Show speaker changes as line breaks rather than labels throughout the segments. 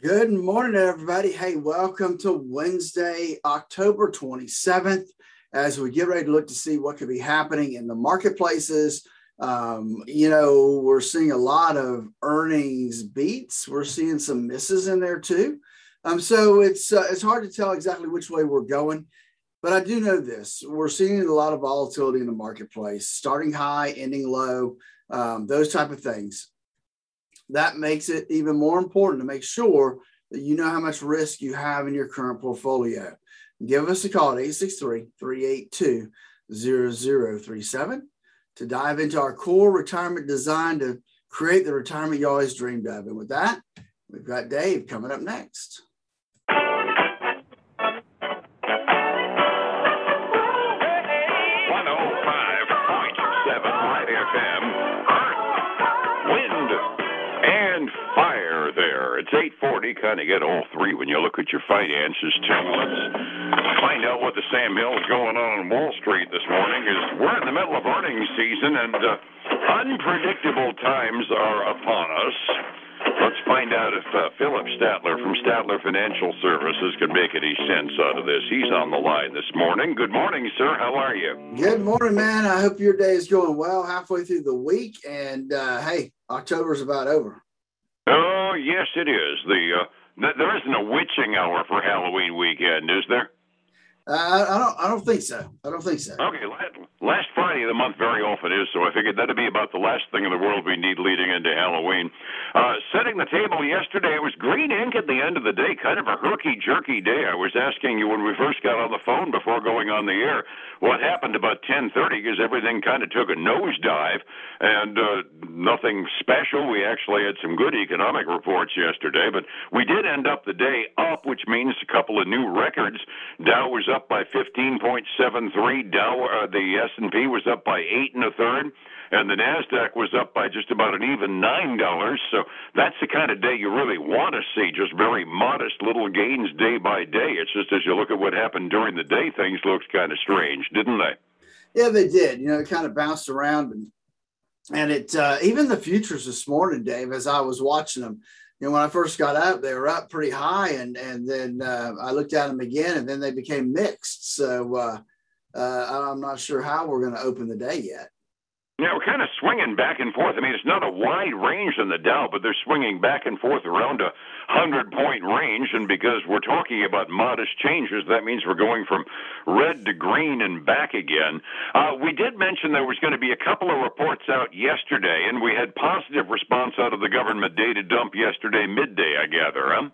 Good morning, everybody. Hey, welcome to Wednesday, October 27th, as we get ready to look to see what could be happening in the marketplaces. Um, you know, we're seeing a lot of earnings beats. We're seeing some misses in there too. Um, so it's uh, it's hard to tell exactly which way we're going, but I do know this: we're seeing a lot of volatility in the marketplace, starting high, ending low, um, those type of things that makes it even more important to make sure that you know how much risk you have in your current portfolio. Give us a call at 863 382 0037 to dive into our core retirement design to create the retirement you always dreamed of. And with that, we've got Dave coming up next.
It's 840, kind of get all three when you look at your finances, too. Let's find out what the Sam Hill's going on on Wall Street this morning. Is We're in the middle of earnings season, and uh, unpredictable times are upon us. Let's find out if uh, Phillip Statler from Statler Financial Services can make any sense out of this. He's on the line this morning. Good morning, sir. How are you?
Good morning, man. I hope your day is going well halfway through the week. And uh, hey, October's about over.
Yes, it is. The uh, there isn't a witching hour for Halloween weekend, is there?
Uh, I don't. I don't think so. I don't think so.
Okay, last Friday of the month very often is, so I figured that'd be about the last thing in the world we need leading into Halloween. Uh, setting the table yesterday, it was green ink at the end of the day, kind of a herky jerky day. I was asking you when we first got on the phone before going on the air what happened about 10:30 because everything kind of took a nosedive and uh, nothing special. We actually had some good economic reports yesterday, but we did end up the day up, which means a couple of new records. Dow was up by 15.73. Dow, uh, the S&P was up by eight and a third, and the Nasdaq was up by just about an even nine dollars. So that's the kind of day you really want to see, just very modest little gains day by day. It's just as you look at what happened during the day, things looked kind of strange, didn't they?
Yeah, they did. You know, it kind of bounced around and and it uh, even the futures this morning, Dave, as I was watching them, you know, when I first got up, they were up pretty high, and and then uh, I looked at them again, and then they became mixed. So uh, uh, I'm not sure how we're going to open the day yet.
Yeah, we're kind of swinging back and forth. I mean, it's not a wide range in the Dow, but they're swinging back and forth around a hundred point range. And because we're talking about modest changes, that means we're going from red to green and back again. Uh, we did mention there was going to be a couple of reports out yesterday, and we had positive response out of the government data dump yesterday midday. I gather, huh?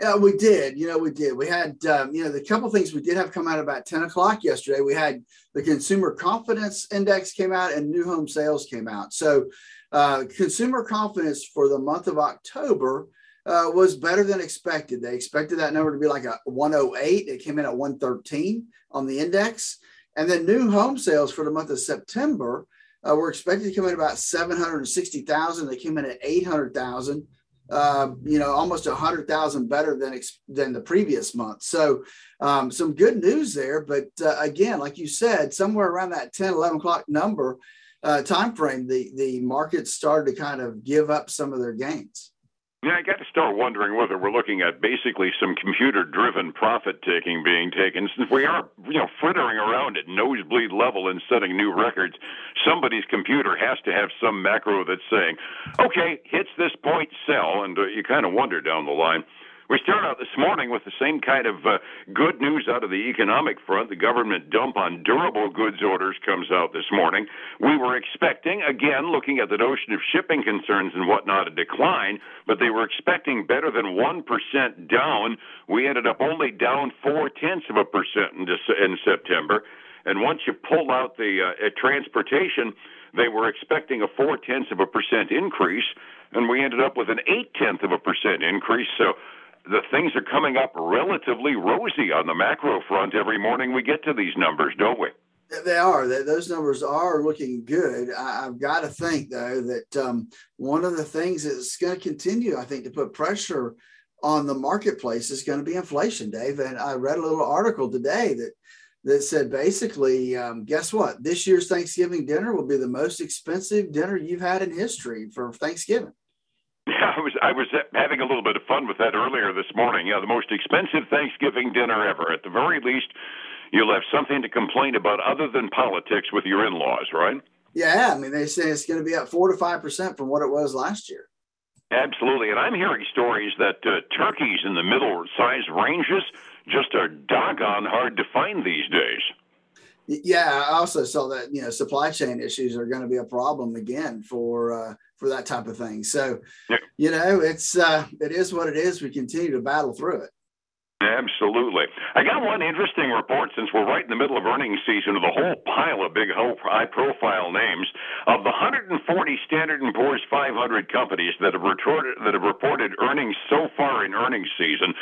Yeah, we did. You know, we did. We had, um, you know, the couple things we did have come out about 10 o'clock yesterday. We had the consumer confidence index came out and new home sales came out. So, uh, consumer confidence for the month of October uh, was better than expected. They expected that number to be like a 108. It came in at 113 on the index. And then new home sales for the month of September uh, were expected to come in about 760,000. They came in at 800,000 uh, you know, almost a hundred thousand better than than the previous month. So um, some good news there. But uh, again, like you said, somewhere around that 10, 11 o'clock number uh, time frame, the the markets started to kind of give up some of their gains.
Yeah, I got to start wondering whether we're looking at basically some computer-driven profit taking being taken. Since we are, you know, frittering around at nosebleed level and setting new records, somebody's computer has to have some macro that's saying, "Okay, hits this point, sell," and uh, you kind of wonder down the line we start out this morning with the same kind of uh, good news out of the economic front. The government dump on durable goods orders comes out this morning. We were expecting, again, looking at the notion of shipping concerns and whatnot, a decline, but they were expecting better than 1% down. We ended up only down four tenths of a percent in, in September. And once you pull out the uh, transportation, they were expecting a four tenths of a percent increase, and we ended up with an eight tenth of a percent increase. So the things are coming up relatively rosy on the macro front every morning we get to these numbers, don't we?
They are. Those numbers are looking good. I've got to think, though, that um, one of the things that's going to continue, I think, to put pressure on the marketplace is going to be inflation, Dave. And I read a little article today that that said basically, um, guess what? This year's Thanksgiving dinner will be the most expensive dinner you've had in history for Thanksgiving.
Yeah, I was I was having a little bit of fun with that earlier this morning. Yeah, the most expensive Thanksgiving dinner ever. At the very least, you'll have something to complain about other than politics with your in-laws, right?
Yeah, I mean they say it's going to be up four to five percent from what it was last year.
Absolutely, and I'm hearing stories that uh, turkeys in the middle size ranges just are doggone hard to find these days.
Yeah, I also saw that you know supply chain issues are going to be a problem again for uh, for that type of thing. So, you know, it's uh, it is what it is. We continue to battle through it.
Absolutely. I got one interesting report since we're right in the middle of earnings season of the whole pile of big high profile names. Of the 140 Standard & Poor's 500 companies that have reported that have reported earnings so far in earnings season,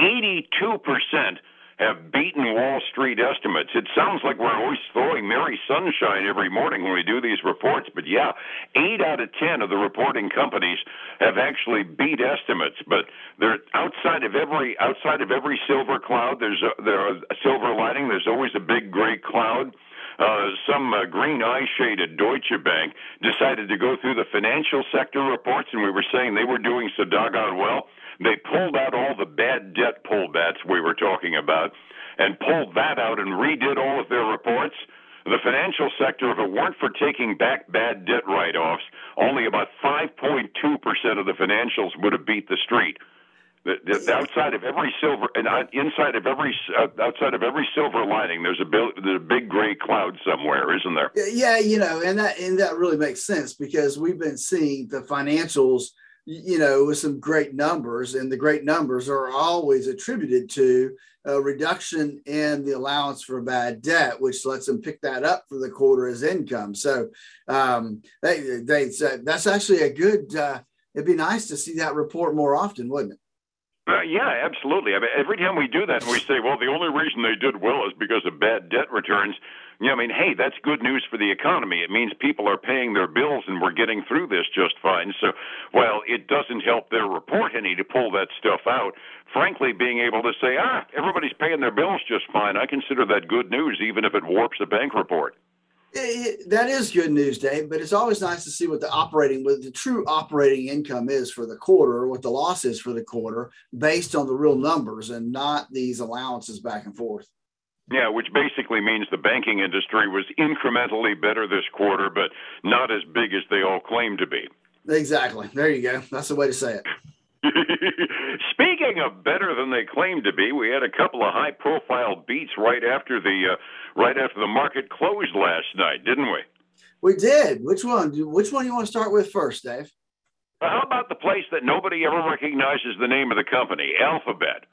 82% have beaten Wall Street estimates. It sounds like we're always throwing merry sunshine every morning when we do these reports, but yeah, eight out of ten of the reporting companies have actually beat estimates. But they're outside of every outside of every silver cloud. There's a, there a silver lining. There's always a big gray cloud. Uh, some uh, green eye shaded Deutsche Bank decided to go through the financial sector reports, and we were saying they were doing so doggone well. They pulled out all the bad debt pullbacks we were talking about and pulled that out and redid all of their reports. The financial sector, if it weren't for taking back bad debt write offs, only about 5.2% of the financials would have beat the street. The, the, outside of every silver and inside of every uh, outside of every silver lining, there's a, there's a big gray cloud somewhere, isn't there?
Yeah, you know, and that and that really makes sense because we've been seeing the financials you know, with some great numbers, and the great numbers are always attributed to a reduction in the allowance for bad debt, which lets them pick that up for the quarter as income. So um, they they that's actually a good. Uh, it'd be nice to see that report more often, wouldn't it?
Uh, yeah, absolutely. I mean, every time we do that, and we say, "Well, the only reason they did well is because of bad debt returns," you know, I mean, hey, that's good news for the economy. It means people are paying their bills and we're getting through this just fine. So, while it doesn't help their report any to pull that stuff out, frankly, being able to say, ah, everybody's paying their bills just fine, I consider that good news, even if it warps a bank report.
It, that is good news, Dave. But it's always nice to see what the operating, what the true operating income is for the quarter, or what the loss is for the quarter, based on the real numbers and not these allowances back and forth.
Yeah, which basically means the banking industry was incrementally better this quarter, but not as big as they all claim to be.
Exactly. There you go. That's the way to say it.
Speaking of better than they claim to be, we had a couple of high-profile beats right after the uh, right after the market closed last night, didn't we?
We did. Which one? Which one do you want to start with first, Dave?
How about the place that nobody ever recognizes the name of the company, Alphabet?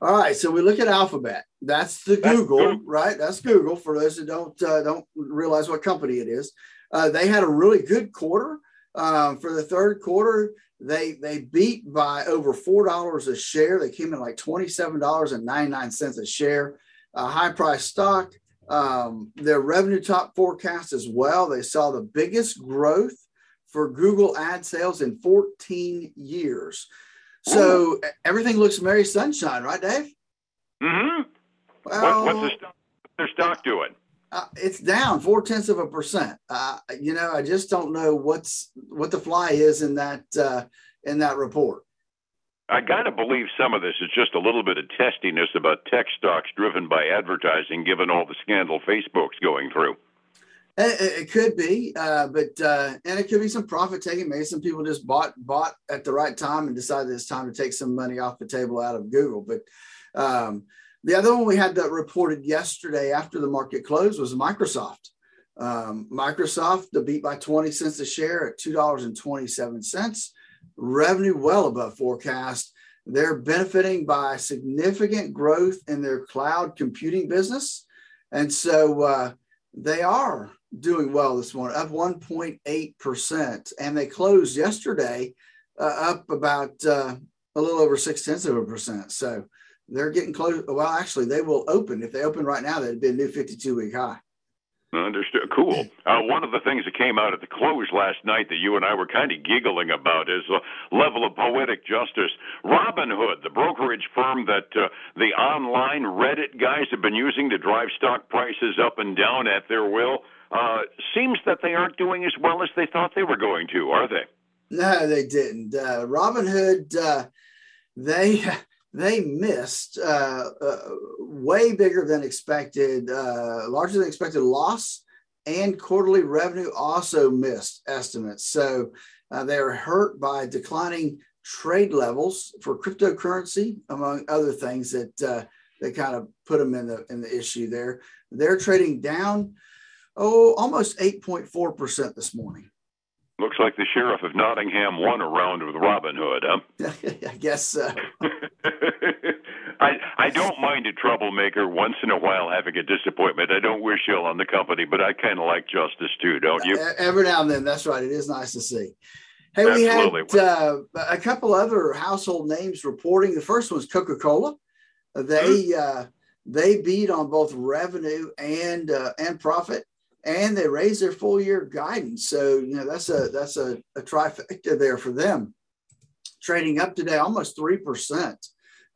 All right, so we look at Alphabet. That's the That's Google, Google, right? That's Google. For those that don't uh, don't realize what company it is, uh, they had a really good quarter. Um, for the third quarter, they they beat by over four dollars a share. They came in like twenty seven dollars and ninety nine cents a share. A high price stock. Um, their revenue top forecast as well. They saw the biggest growth for Google ad sales in 14 years. So everything looks merry sunshine, right, Dave?
Mm-hmm. Well, what, what's the stock, their stock doing?
Uh, it's down four tenths of a percent. Uh, you know, I just don't know what's what the fly is in that uh, in that report.
I got to believe some of this is just a little bit of testiness about tech stocks driven by advertising, given all the scandal Facebook's going through.
It, could be, uh, but uh, and it could be some profit taking. Maybe some people just bought bought at the right time and decided it's time to take some money off the table out of Google. But um, the other one we had that reported yesterday after the market closed was Microsoft. Um, Microsoft, the beat by 20 cents a share at $2.27. Revenue well above forecast. They're benefiting by significant growth in their cloud computing business. And so uh, they are doing well this morning, up 1.8%. And they closed yesterday uh, up about uh, a little over six tenths of a percent. So they're getting close. Well, actually, they will open. If they open right now, that'd be a new 52 week high.
Understood. Cool. Uh, one of the things that came out at the close last night that you and I were kind of giggling about is the level of poetic justice. Robinhood, the brokerage firm that uh, the online Reddit guys have been using to drive stock prices up and down at their will, uh, seems that they aren't doing as well as they thought they were going to, are they?
No, they didn't. Uh, Robinhood, uh, they they missed uh, uh, way bigger than expected, uh, larger than expected loss, and quarterly revenue also missed estimates. So uh, they are hurt by declining trade levels for cryptocurrency, among other things that uh, that kind of put them in the in the issue there. They're trading down, oh, almost 8.4% this morning.
Looks like the sheriff of Nottingham won a round with Robin Hood, huh?
I guess so.
I I don't mind a troublemaker once in a while having a disappointment. I don't wish ill on the company, but I kind of like justice too, don't you?
Every now and then, that's right. It is nice to see. Hey, Absolutely. we had uh, a couple other household names reporting. The first one was Coca Cola. They mm-hmm. uh, they beat on both revenue and uh, and profit, and they raised their full year guidance. So you know that's a that's a, a trifecta there for them. Trading up today almost three percent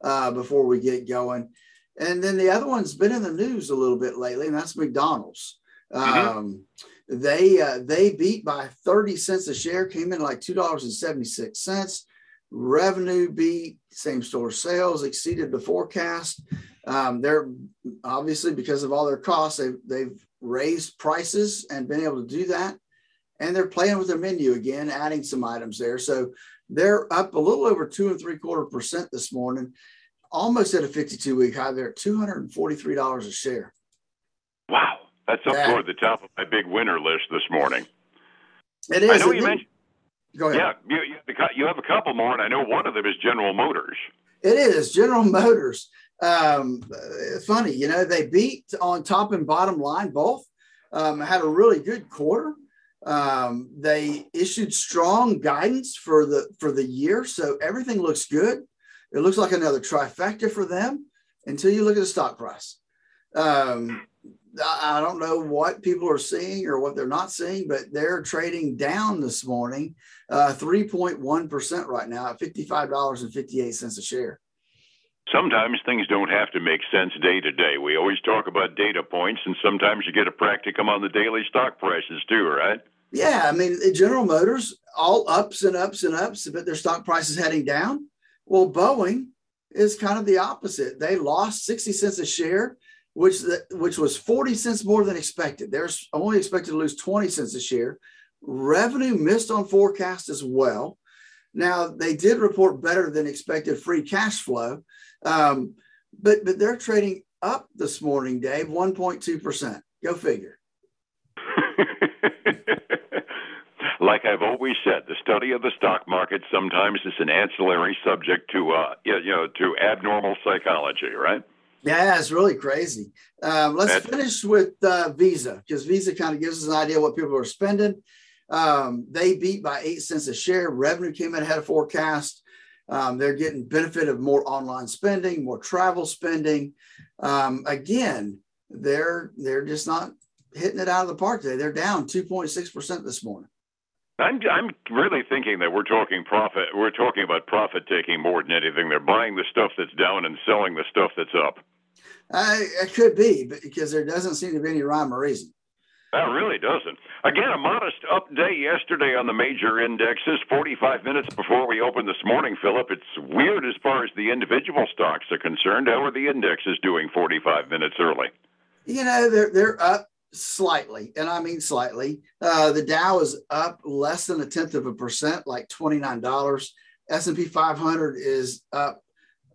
uh, before we get going, and then the other one's been in the news a little bit lately, and that's McDonald's. Mm-hmm. Um, they uh, they beat by 30 cents a share, came in like two dollars and 76 cents. Revenue beat, same store sales exceeded the forecast. Um, they're obviously because of all their costs, they've, they've raised prices and been able to do that. And they're playing with their menu again, adding some items there. So they're up a little over two and three quarter percent this morning, almost at a 52 week high. They're at $243 a share.
Wow. That's up toward the top of my big winner list this morning.
It is.
I know you mentioned.
Go ahead.
Yeah, you, you have a couple more, and I know one of them is General Motors.
It is General Motors. Um, funny, you know, they beat on top and bottom line both. Um, had a really good quarter. Um, they issued strong guidance for the for the year, so everything looks good. It looks like another trifecta for them until you look at the stock price. Um, I don't know what people are seeing or what they're not seeing, but they're trading down this morning, uh, 3.1% right now at $55.58 a share.
Sometimes things don't have to make sense day to day. We always talk about data points, and sometimes you get a practicum on the daily stock prices too, right?
Yeah, I mean, General Motors, all ups and ups and ups, but their stock price is heading down. Well, Boeing is kind of the opposite. They lost 60 cents a share which the, which was 40 cents more than expected. They're only expected to lose 20 cents a share. Revenue missed on forecast as well. Now they did report better than expected free cash flow, um, but but they're trading up this morning, Dave, 1.2 percent. Go figure.
like I've always said, the study of the stock market sometimes is an ancillary subject to uh, you know to abnormal psychology, right?
Yeah, it's really crazy. Um, let's That's- finish with uh, Visa because Visa kind of gives us an idea what people are spending. Um, they beat by eight cents a share. Revenue came in ahead of forecast. Um, they're getting benefit of more online spending, more travel spending. Um, again, they're they're just not hitting it out of the park today. They're down 2.6 percent this morning.
I'm I'm really thinking that we're talking profit. We're talking about profit taking more than anything. They're buying the stuff that's down and selling the stuff that's up.
Uh, it could be, but because there doesn't seem to be any rhyme or reason.
That really doesn't. Again, a modest up day yesterday on the major indexes, 45 minutes before we opened this morning, Phillip. It's weird as far as the individual stocks are concerned. How are the indexes doing 45 minutes early?
You know, they're, they're up slightly, and I mean slightly. Uh, the Dow is up less than a tenth of a percent, like $29. S&P 500 is up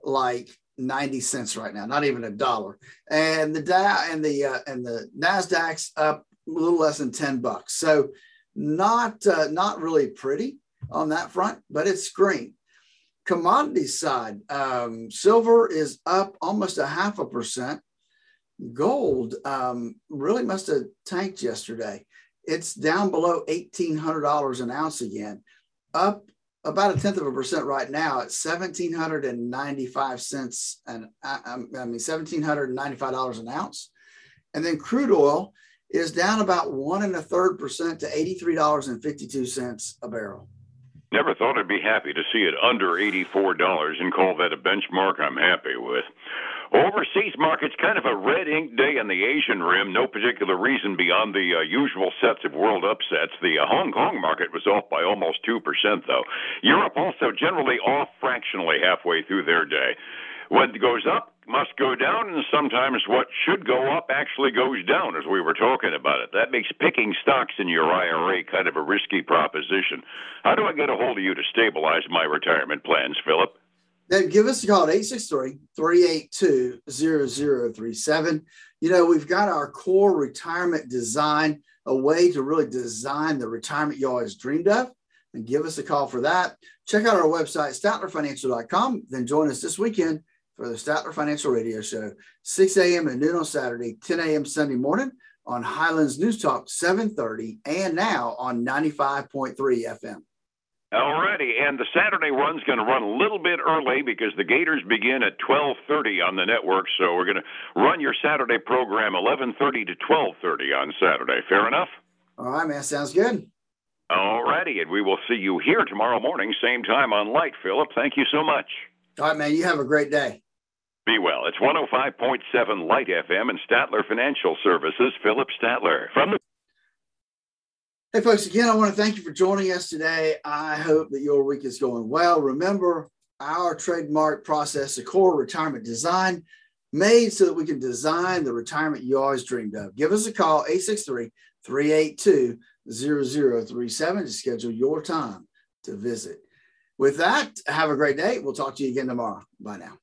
like 90 cents right now, not even a dollar. And the Dow and the uh, and the Nasdaq's up a little less than 10 bucks. So not uh, not really pretty on that front, but it's green. Commodity side, um, silver is up almost a half a percent. Gold um, really must have tanked yesterday. It's down below $1,800 an ounce again, up about a tenth of a percent right now at seventeen hundred and ninety-five cents and I, mean seventeen hundred and ninety-five dollars an ounce, and then crude oil is down about one and a third percent to eighty-three dollars and fifty-two cents a barrel.
Never thought I'd be happy to see it under eighty-four dollars and call that a benchmark I'm happy with. Overseas markets, kind of a red ink day on the Asian rim. No particular reason beyond the uh, usual sets of world upsets. The uh, Hong Kong market was off by almost 2%, though. Europe also generally off fractionally halfway through their day. What goes up must go down, and sometimes what should go up actually goes down, as we were talking about it. That makes picking stocks in your IRA kind of a risky proposition. How do I get a hold of you to stabilize my retirement plans, Phillip?
then give us a call at 863-382-0037. You know, we've got our core retirement design, a way to really design the retirement you always dreamed of. And give us a call for that. Check out our website, statlerfinancial.com. Then join us this weekend for the Statler Financial Radio Show, 6 a.m. and noon on Saturday, 10 a.m. Sunday morning on Highlands News Talk 730 and now on 95.3 FM.
Alrighty, and the Saturday run's going to run a little bit early because the Gators begin at 12:30 on the network. So we're going to run your Saturday program 11:30 to 12:30 on Saturday. Fair enough?
All right, man. Sounds good.
Alrighty, and we will see you here tomorrow morning, same time on Light. Phillip. thank you so much.
All right, man. You have a great day.
Be well. It's 105.7 Light FM and Statler Financial Services. Phillip Statler from the
Hey, folks, again, I want to thank you for joining us today. I hope that your week is going well. Remember, our trademark process, the core retirement design, made so that we can design the retirement you always dreamed of. Give us a call, 863 382 0037 to schedule your time to visit. With that, have a great day. We'll talk to you again tomorrow. Bye now.